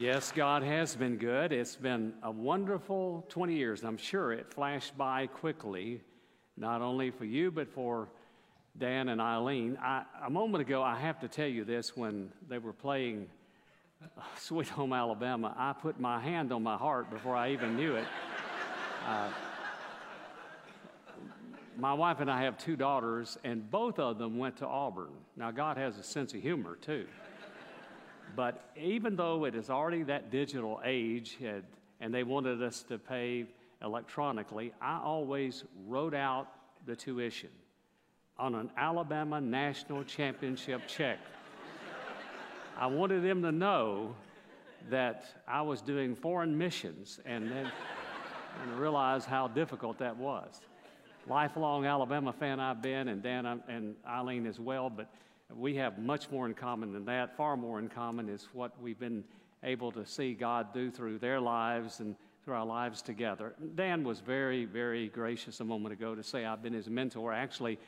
Yes, God has been good. It's been a wonderful 20 years. I'm sure it flashed by quickly, not only for you, but for Dan and Eileen. I, a moment ago, I have to tell you this when they were playing Sweet Home Alabama, I put my hand on my heart before I even knew it. Uh, my wife and I have two daughters, and both of them went to Auburn. Now, God has a sense of humor, too. But even though it is already that digital age and, they wanted us to pay electronically, I always wrote out the tuition on an Alabama National Championship check. I wanted them to know that I was doing foreign missions and then and realize how difficult that was. Lifelong Alabama fan I've been, and Dan and Eileen as well, but we have much more in common than that. Far more in common is what we've been able to see God do through their lives and through our lives together. Dan was very, very gracious a moment ago to say I've been his mentor. Actually,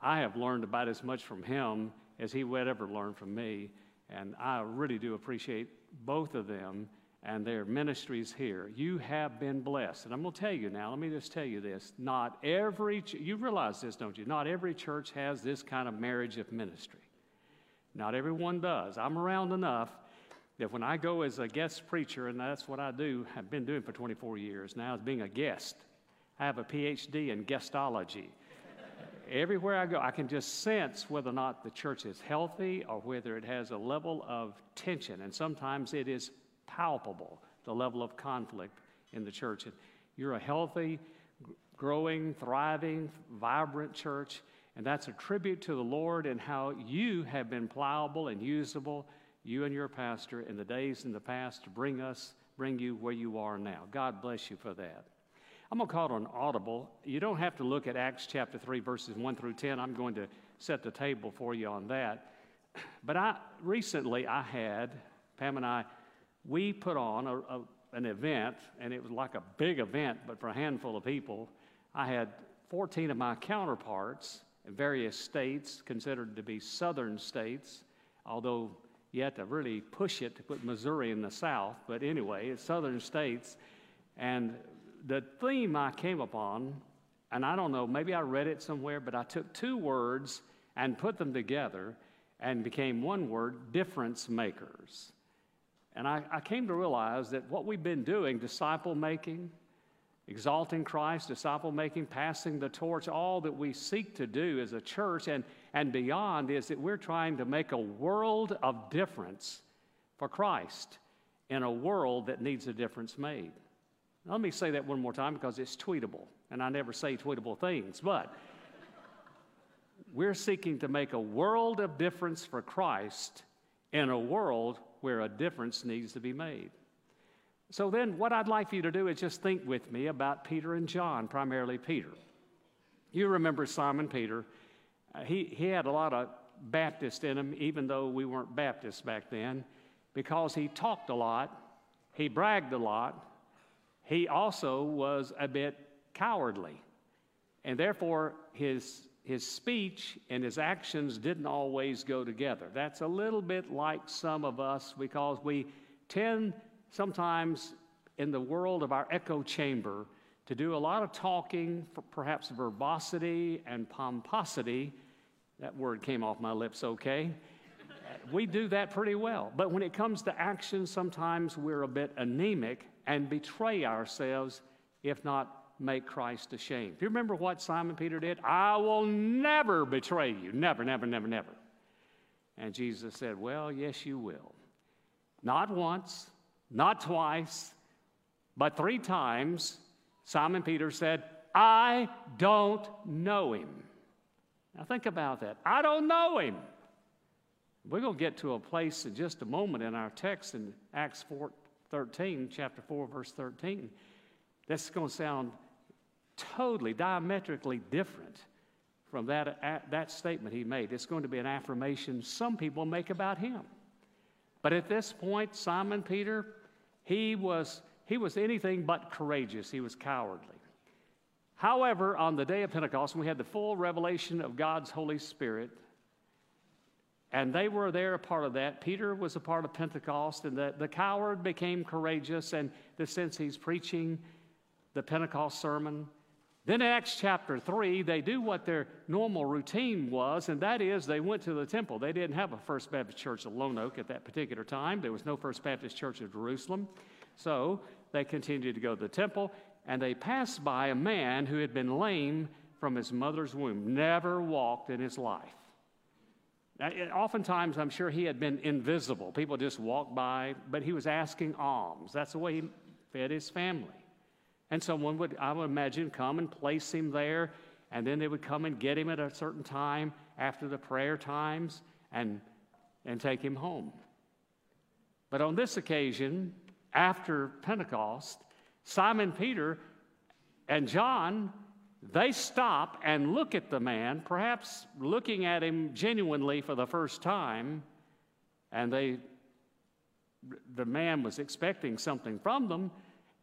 I have learned about as much from him as he would ever learn from me. And I really do appreciate both of them and their ministries here. You have been blessed. And I'm going to tell you now, let me just tell you this. Not every, you realize this, don't you? Not every church has this kind of marriage of ministry. Not everyone does. I'm around enough that when I go as a guest preacher, and that's what I do, I've been doing for 24 years now, as being a guest. I have a PhD in guestology. Everywhere I go, I can just sense whether or not the church is healthy or whether it has a level of tension. And sometimes it is palpable, the level of conflict in the church. And you're a healthy, growing, thriving, vibrant church. And that's a tribute to the Lord and how you have been pliable and usable, you and your pastor, in the days in the past to bring us, bring you where you are now. God bless you for that. I'm going to call it an audible. You don't have to look at Acts chapter 3, verses 1 through 10. I'm going to set the table for you on that. But I recently I had, Pam and I, we put on a, a, an event, and it was like a big event, but for a handful of people. I had 14 of my counterparts various states considered to be southern states, although you have to really push it to put Missouri in the south. But anyway, it's southern states. And the theme I came upon, and I don't know, maybe I read it somewhere, but I took two words and put them together and became one word difference makers. And I, I came to realize that what we've been doing, disciple making, exalting Christ, disciple making, passing the torch, all that we seek to do as a church and, and beyond is that we're trying to make a world of difference for Christ in a world that needs a difference made. Let me say that one more time because it's tweetable, and I never say tweetable things, but we're seeking to make a world of difference for Christ in a world where a difference needs to be made. So then, what I'd like for you to do is just think with me about Peter and John, primarily Peter. You remember Simon Peter. Uh, he, he had a lot of Baptist in him, even though we weren't Baptists back then, because he talked a lot, he bragged a lot, he also was a bit cowardly. And therefore, his, his speech and his actions didn't always go together. That's a little bit like some of us because we tend sometimes in the world of our echo chamber to do a lot of talking, perhaps verbosity and pomposity. That word came off my lips okay. we do that pretty well. But when it comes to action, sometimes we're a bit anemic and betray ourselves, if not make Christ ashamed. Do you remember what Simon Peter did? I will never betray you. Never, never, never, never. And Jesus said, Well, yes, you will. Not once, not twice, but three times, Simon Peter said, I don't know him. Now think about that. I don't know him. We're going to get to a place in just a moment in our text in Acts 4, 13, chapter 4, verse 13. That's going to sound totally, diametrically different from that, uh, that statement he made. It's going to be an affirmation some people make about him. But at this point, Simon Peter, he was, he was anything but courageous. He was cowardly. However, on the day of Pentecost, we had the full revelation of God's Holy Spirit. and they were there a part of that. Peter was a part of Pentecost, and the, the coward became courageous, and the sense he's preaching the Pentecost sermon. Then in Acts chapter 3, they do what their normal routine was, and that is they went to the temple. They didn't have a First Baptist Church of Lone Oak at that particular time. There was no First Baptist Church of Jerusalem. So they continued to go to the temple, and they passed by a man who had been lame from his mother's womb, never walked in his life. Now, oftentimes, I'm sure he had been invisible. People just walked by, but he was asking alms. That's the way he fed his family. And someone would, I would imagine, come and place him there, and then they would come and get him at a certain time after the prayer times and, and take him home. But on this occasion, after Pentecost, Simon Peter and John, they stop and look at the man, perhaps looking at him genuinely for the first time, and they the man was expecting something from them,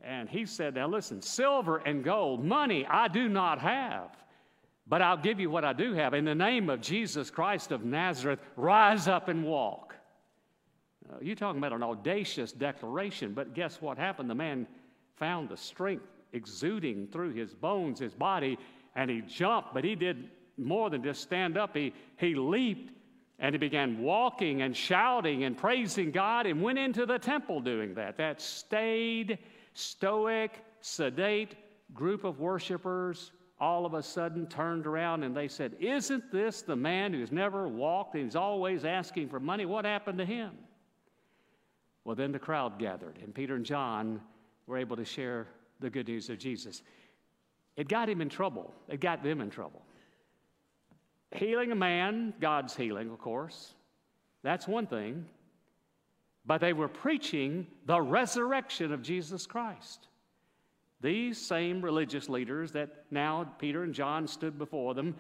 and he said, Now listen, silver and gold, money I do not have, but I'll give you what I do have. In the name of Jesus Christ of Nazareth, rise up and walk. Uh, you're talking about an audacious declaration, but guess what happened? The man found the strength exuding through his bones, his body, and he jumped, but he did more than just stand up. He, he leaped and he began walking and shouting and praising God and went into the temple doing that. That stayed stoic, sedate group of worshipers all of a sudden turned around and they said, Isn't this the man who's never walked and he's always asking for money? What happened to him? Well, then the crowd gathered, and Peter and John were able to share the good news of Jesus. It got him in trouble, it got them in trouble. Healing a man, God's healing, of course, that's one thing but they were preaching the resurrection of Jesus Christ. These same religious leaders that now Peter and John stood before them,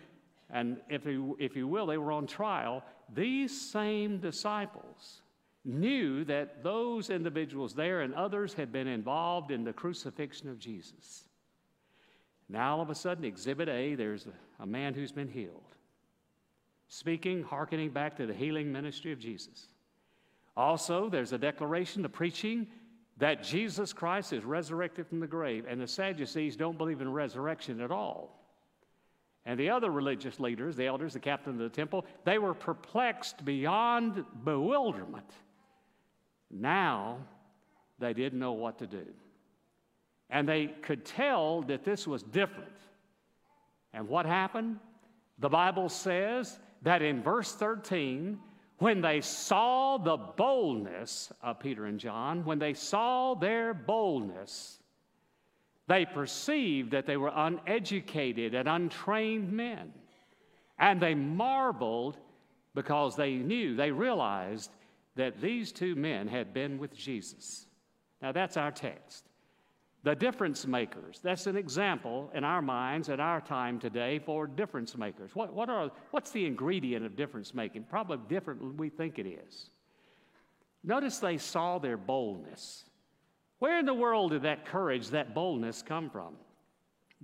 and if you, if you will, they were on trial, these same disciples knew that those individuals there and others had been involved in the crucifixion of Jesus. Now, all of a sudden, Exhibit A, there's a, a man who's been healed, speaking, hearkening back to the healing ministry of Jesus. Also, there's a declaration, the preaching, that Jesus Christ is resurrected from the grave, and the Sadducees don't believe in resurrection at all. And the other religious leaders, the elders, the captain of the temple, they were perplexed beyond bewilderment. Now they didn't know what to do. And they could tell that this was different. And what happened? The Bible says that in verse 13, when they saw the boldness of Peter and John, when they saw their boldness, they perceived that they were uneducated and untrained men. And they marveled because they knew, they realized that these two men had been with Jesus. Now, that's our text. The difference makers. That's an example in our minds at our time today for difference makers. What, what are, what's the ingredient of difference making? Probably different than we think it is. Notice they saw their boldness. Where in the world did that courage, that boldness come from?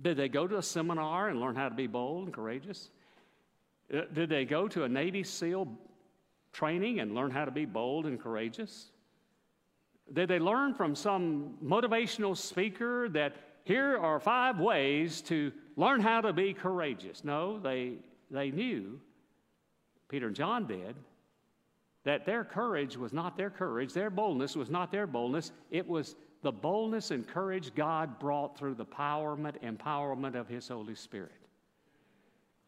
Did they go to a seminar and learn how to be bold and courageous? Uh, did they go to a Navy SEAL training and learn how to be bold and courageous? Did they learn from some motivational speaker that here are five ways to learn how to be courageous? No, they, they knew, Peter and John did, that their courage was not their courage, their boldness was not their boldness. It was the boldness and courage God brought through the empowerment, empowerment of His Holy Spirit.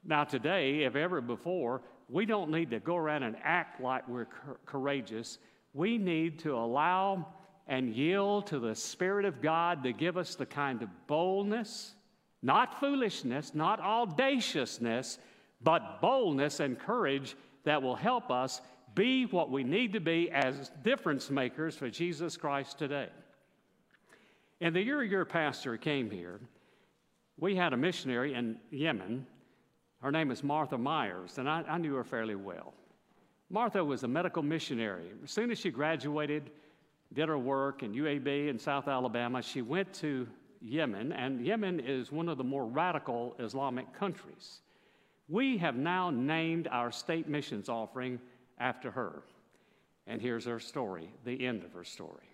Now, today, if ever before, we don't need to go around and act like we're courageous we need to allow and yield to the Spirit of God to give us the kind of boldness, not foolishness, not audaciousness, but boldness and courage that will help us be what we need to be as difference makers for Jesus Christ today. In the year your pastor came here, we had a missionary in Yemen. Her name is Martha Myers, and I, I knew her fairly well. Martha was a medical missionary. As soon as she graduated, did her work in UAB in South Alabama, she went to Yemen, and Yemen is one of the more radical Islamic countries. We have now named our state missions offering after her. And here's her story, the end of her story.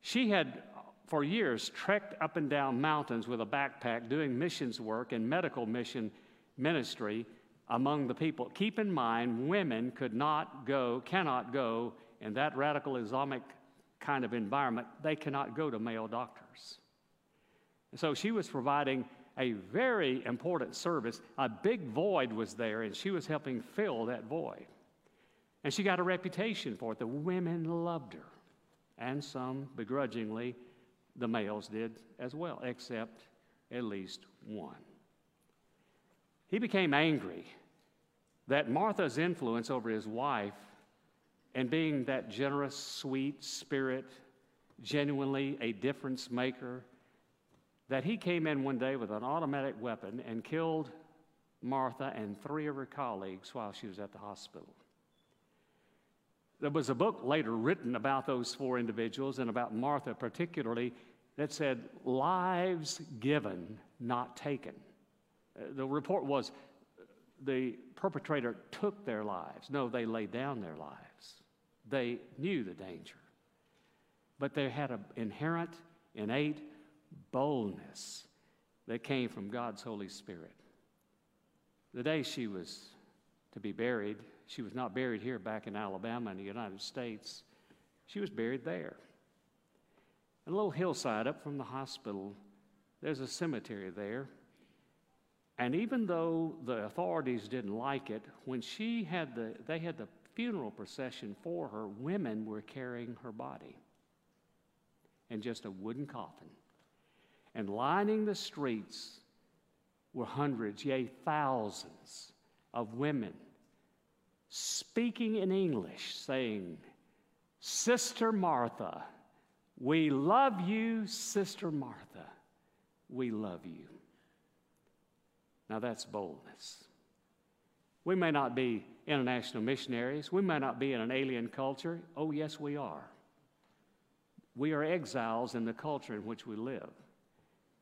She had, for years, trekked up and down mountains with a backpack doing missions work and medical mission ministry among the people. Keep in mind, women could not go, cannot go in that radical Islamic kind of environment, they cannot go to male doctors. And so she was providing a very important service. A big void was there, and she was helping fill that void. And she got a reputation for it. The women loved her, and some begrudgingly, the males did as well, except at least one. He became angry that Martha's influence over his wife and being that generous, sweet spirit, genuinely a difference maker, that he came in one day with an automatic weapon and killed Martha and three of her colleagues while she was at the hospital. There was a book later written about those four individuals and about Martha particularly that said, Lives given, not taken. Uh, the report was the perpetrator took their lives. No, they laid down their lives. They knew the danger. But they had an inherent, innate boldness that came from God's Holy Spirit. The day she was to be buried, she was not buried here back in Alabama in the United States. She was buried there. On A little hillside up from the hospital, there's a cemetery there. And even though the authorities didn't like it, when she had the, they had the funeral procession for her, women were carrying her body in just a wooden coffin. And lining the streets were hundreds, yea, thousands of women speaking in English, saying, Sister Martha, we love you, Sister Martha, we love you. Now that's boldness. We may not be international missionaries. We may not be in an alien culture. Oh, yes, we are. We are exiles in the culture in which we live.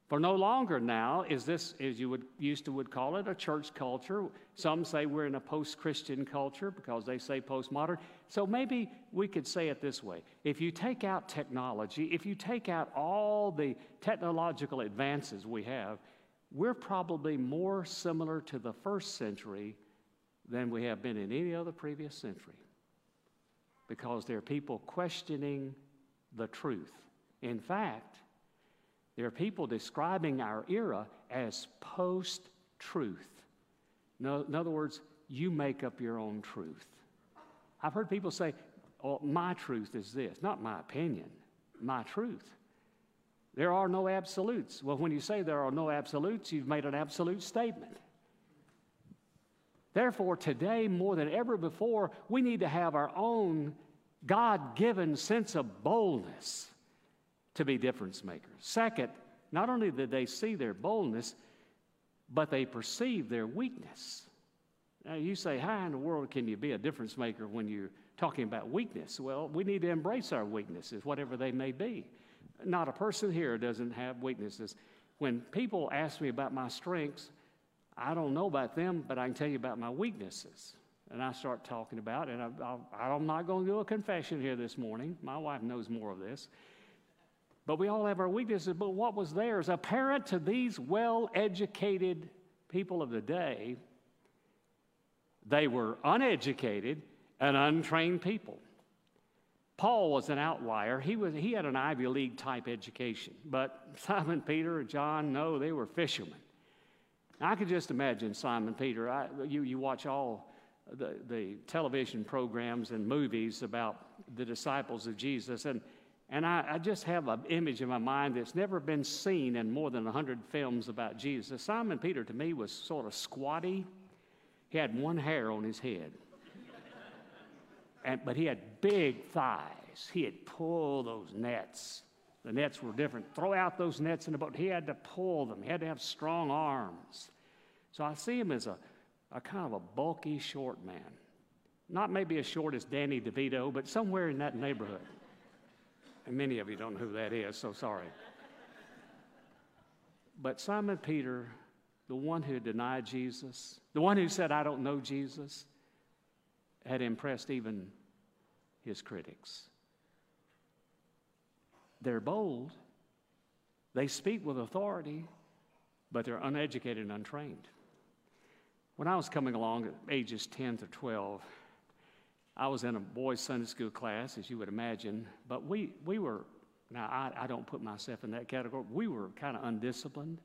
For no longer now is this, as you would used to would call it, a church culture. Some say we're in a post-Christian culture because they say postmodern. So maybe we could say it this way: If you take out technology, if you take out all the technological advances we have, we're probably more similar to the first century than we have been in any other previous century because there are people questioning the truth. In fact, there are people describing our era as post truth. No, in other words, you make up your own truth. I've heard people say, oh, my truth is this. Not my opinion, my truth. There are no absolutes. Well, when you say there are no absolutes, you've made an absolute statement. Therefore, today, more than ever before, we need to have our own God given sense of boldness to be difference makers. Second, not only did they see their boldness, but they perceived their weakness. Now, you say, How in the world can you be a difference maker when you're talking about weakness? Well, we need to embrace our weaknesses, whatever they may be. Not a person here doesn't have weaknesses. When people ask me about my strengths, I don't know about them, but I can tell you about my weaknesses. And I start talking about, and I, am not going to do a confession here this morning. My wife knows more of this. But we all have our weaknesses. But what was theirs? Apparent to these well educated people of the day, they were uneducated and untrained people. Paul was an outlier. He, was, he had an Ivy League type education. But Simon Peter and John, no, they were fishermen. I could just imagine Simon Peter. I, you, you watch all the, the television programs and movies about the disciples of Jesus, and, and I, I just have an image in my mind that's never been seen in more than 100 films about Jesus. Simon Peter, to me, was sort of squatty. He had one hair on his head, and, but he had big thighs. He'd pull those nets the nets were different. Throw out those nets in the boat. He had to pull them, he had to have strong arms. So I see him as a, a kind of a bulky, short man. Not maybe as short as Danny DeVito, but somewhere in that neighborhood. And many of you don't know who that is, so sorry. But Simon Peter, the one who denied Jesus, the one who said, I don't know Jesus, had impressed even his critics. They're bold, they speak with authority, but they're uneducated and untrained. When I was coming along at ages 10 to 12, I was in a boys' Sunday school class, as you would imagine, but we, we were, now I, I don't put myself in that category, we were kind of undisciplined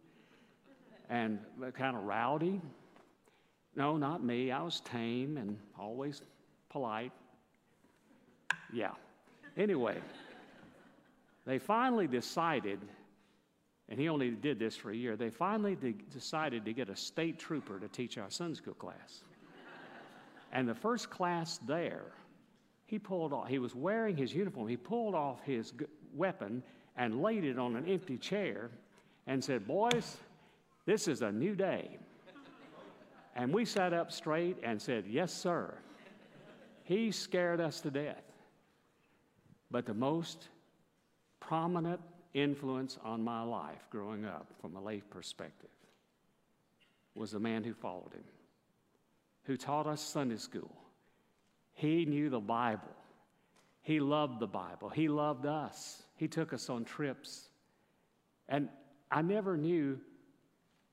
and kind of rowdy. No, not me. I was tame and always polite. Yeah. Anyway, they finally decided, and he only did this for a year, they finally de- decided to get a state trooper to teach our Sunday school class. and the first class there, he pulled off, he was wearing his uniform, he pulled off his g- weapon and laid it on an empty chair and said, Boys, this is a new day. And we sat up straight and said, Yes, sir. He scared us to death. But the most prominent influence on my life growing up from a lay perspective was the man who followed him, who taught us Sunday school. He knew the Bible. He loved the Bible. He loved us. He took us on trips. And I never knew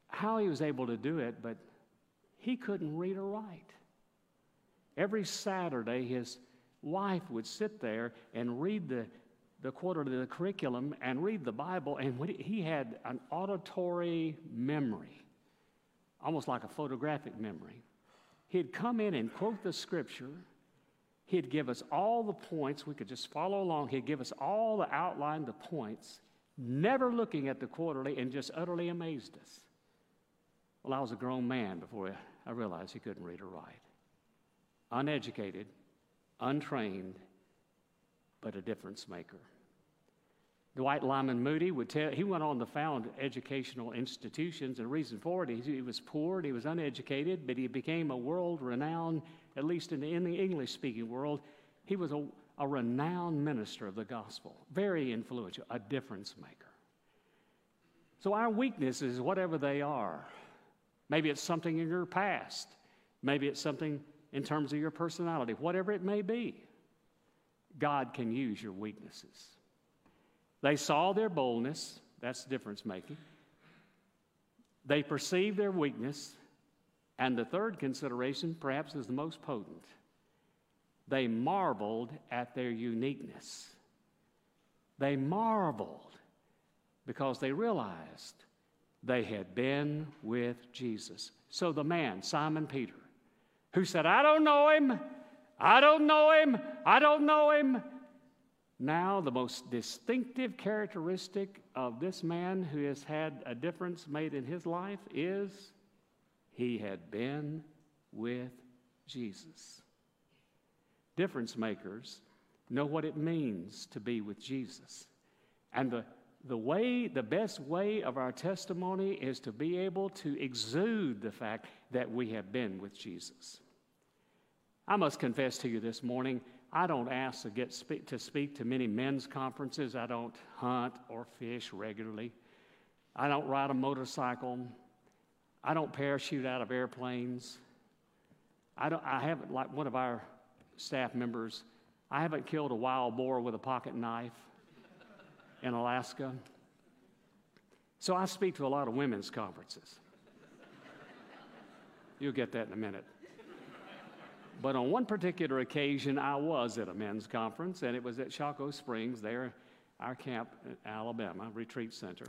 how he was able to do it, but he couldn't read or write. Every Saturday, his wife would sit there and read the, the quarter of the curriculum and read the Bible, and he had an auditory memory, almost like a photographic memory. He'd come in and quote the scripture. He'd give us all the points. We could just follow along. He'd give us all the outline, the points, never looking at the quarterly, and just utterly amazed us. Well, I was a grown man before I realized he couldn't read or write. Uneducated, untrained, but a difference maker. Dwight Lyman Moody would tell, he went on to found educational institutions, the reason for it, he, he was poor, and he was uneducated, but he became a world renowned, at least in the, the English speaking world, he was a, a renowned minister of the gospel, very influential, a difference maker. So our weaknesses, whatever they are, Maybe it's something in your past. Maybe it's something in terms of your personality. Whatever it may be, God can use your weaknesses. They saw their boldness, that's difference making. They perceived their weakness, and the third consideration, perhaps, is the most potent. They marveled at their uniqueness. They marveled because they realized they had been with Jesus. So the man, Simon Peter, who said, I don't know him, I don't know him, I don't know him. Now, the most distinctive characteristic of this man who has had a difference made in his life is he had been with Jesus. Difference makers know what it means to be with Jesus. And the the way, the best way of our testimony is to be able to exude the fact that we have been with Jesus. I must confess to you this morning, I don't ask to get speak, to speak to many men's conferences. I don't hunt or fish regularly. I don't ride a motorcycle. I don't parachute out of airplanes. I, don't, I haven't, like one of our staff members, I haven't killed a wild boar with a pocket knife in Alaska. So I speak to a lot of women's conferences. You'll get that in a minute. But on one particular occasion, I was at a men's conference, and it was at Shocco Springs, there, our camp in Alabama, retreat center.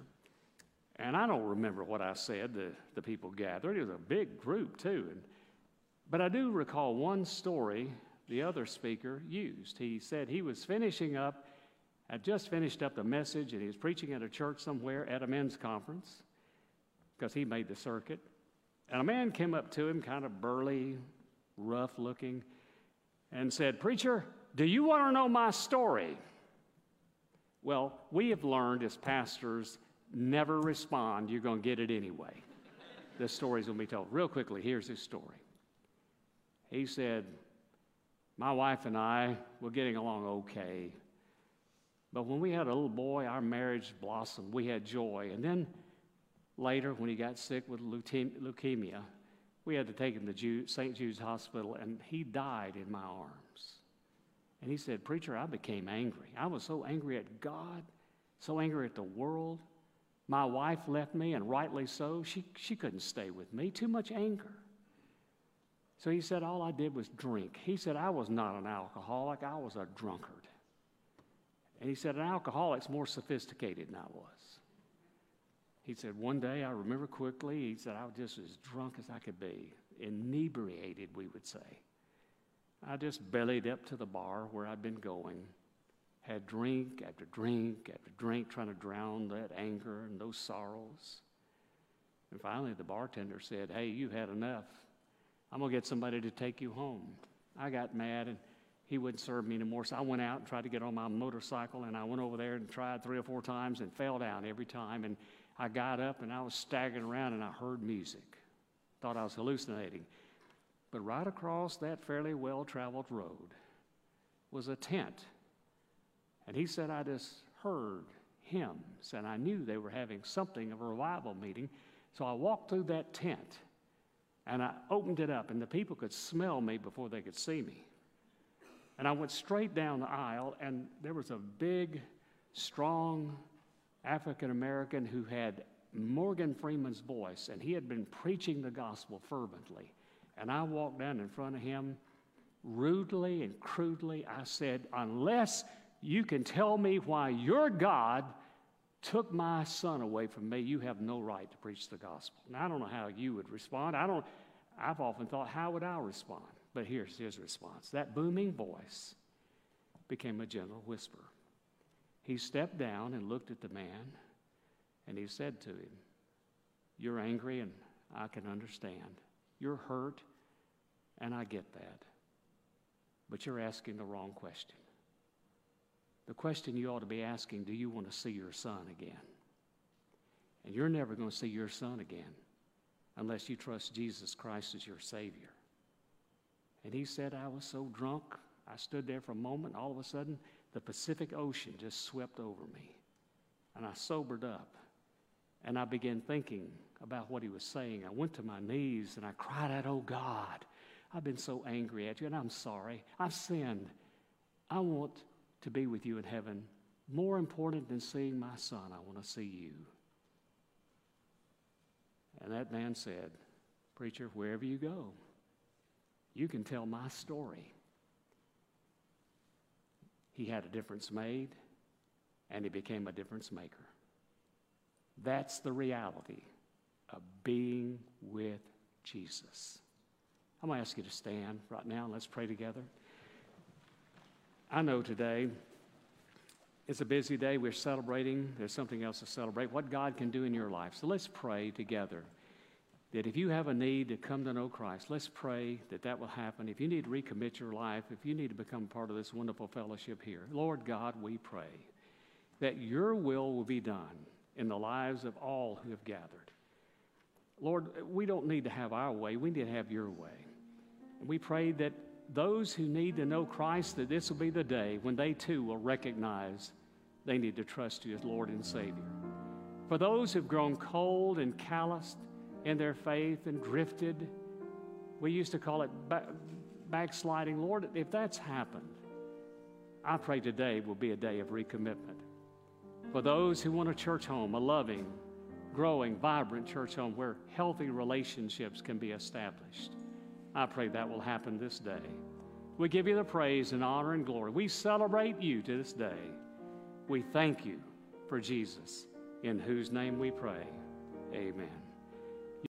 And I don't remember what I said to the people gathered. It was a big group, too. And, but I do recall one story the other speaker used. He said he was finishing up had just finished up the message and he was preaching at a church somewhere at a men's conference because he made the circuit. And a man came up to him, kind of burly, rough looking, and said, Preacher, do you want to know my story? Well, we have learned as pastors never respond, you're going to get it anyway. the story's going to be told. Real quickly, here's his story. He said, My wife and I were getting along okay. But when we had a little boy, our marriage blossomed. We had joy. And then later, when he got sick with leukemia, We had to take him to St. Jude's Hospital, and he died in my arms. And he said, Preacher, I became angry. I was so angry at God, so angry at the world. My wife left me, and rightly so. She, she couldn't stay with me. Too much anger. So he said, All I did was drink. He said, I was not an alcoholic, I was a drunkard. And he said, An alcoholic's more sophisticated than I was. He said, One day I remember quickly, he said, I was just as drunk as I could be, inebriated, we would say. I just bellied up to the bar where I'd been going, had drink after drink after drink, trying to drown that anger and those sorrows. And finally, the bartender said, Hey, you've had enough. I'm going to get somebody to take you home. I got mad and he wouldn't serve me anymore. So I went out and tried to get on my motorcycle and I went over there and tried three or four times and fell down every time. And I got up and I was staggering around and I heard music. Thought I was hallucinating. But right across that fairly well traveled road was a tent. And he said, I just heard hymns and I knew they were having something of a revival meeting. So I walked through that tent and I opened it up, and the people could smell me before they could see me. And I went straight down the aisle, and there was a big, strong African American who had Morgan Freeman's voice, and he had been preaching the gospel fervently. And I walked down in front of him rudely and crudely. I said, Unless you can tell me why your God took my son away from me, you have no right to preach the gospel. Now, I don't know how you would respond. I don't, I've often thought, how would I respond? But here's his response that booming voice became a gentle whisper. He stepped down and looked at the man, and he said to him, You're angry, and I can understand. You're hurt, and I get that. But you're asking the wrong question. The question you ought to be asking do you want to see your son again? And you're never going to see your son again unless you trust Jesus Christ as your Savior. And he said, I was so drunk, I stood there for a moment, all of a sudden, the Pacific Ocean just swept over me. And I sobered up. And I began thinking about what he was saying. I went to my knees and I cried out, Oh God, I've been so angry at you and I'm sorry. I've sinned. I want to be with you in heaven. More important than seeing my son, I want to see you. And that man said, Preacher, wherever you go, you can tell my story. He had a difference made, and he became a difference maker. That's the reality of being with Jesus. I'm going to ask you to stand right now and let's pray together. I know today it's a busy day. We're celebrating. There's something else to celebrate. What God can do in your life. So let's pray together that if you have a need to come to know Christ, let's pray that that will happen. If you need to recommit your life, if you need to become part of this wonderful fellowship here, Lord God, we pray that your will will be done in the lives of all who have gathered. Lord, we don't need to have our way, we need to have your way. And we pray that those who need to know Christ, that this will be the day when they too will recognize they need to trust you as Lord and Savior. For those who've grown cold and calloused in their faith and drifted, we used to call it backsliding. Lord, if that's happened, I pray today will be a day of recommitment. For those who want a church home, a loving, growing, vibrant church home where healthy relationships can be established. I pray that will happen this day. We give you the praise and honor and glory. We celebrate you to this day. We thank you for Jesus, in whose name we pray. Amen.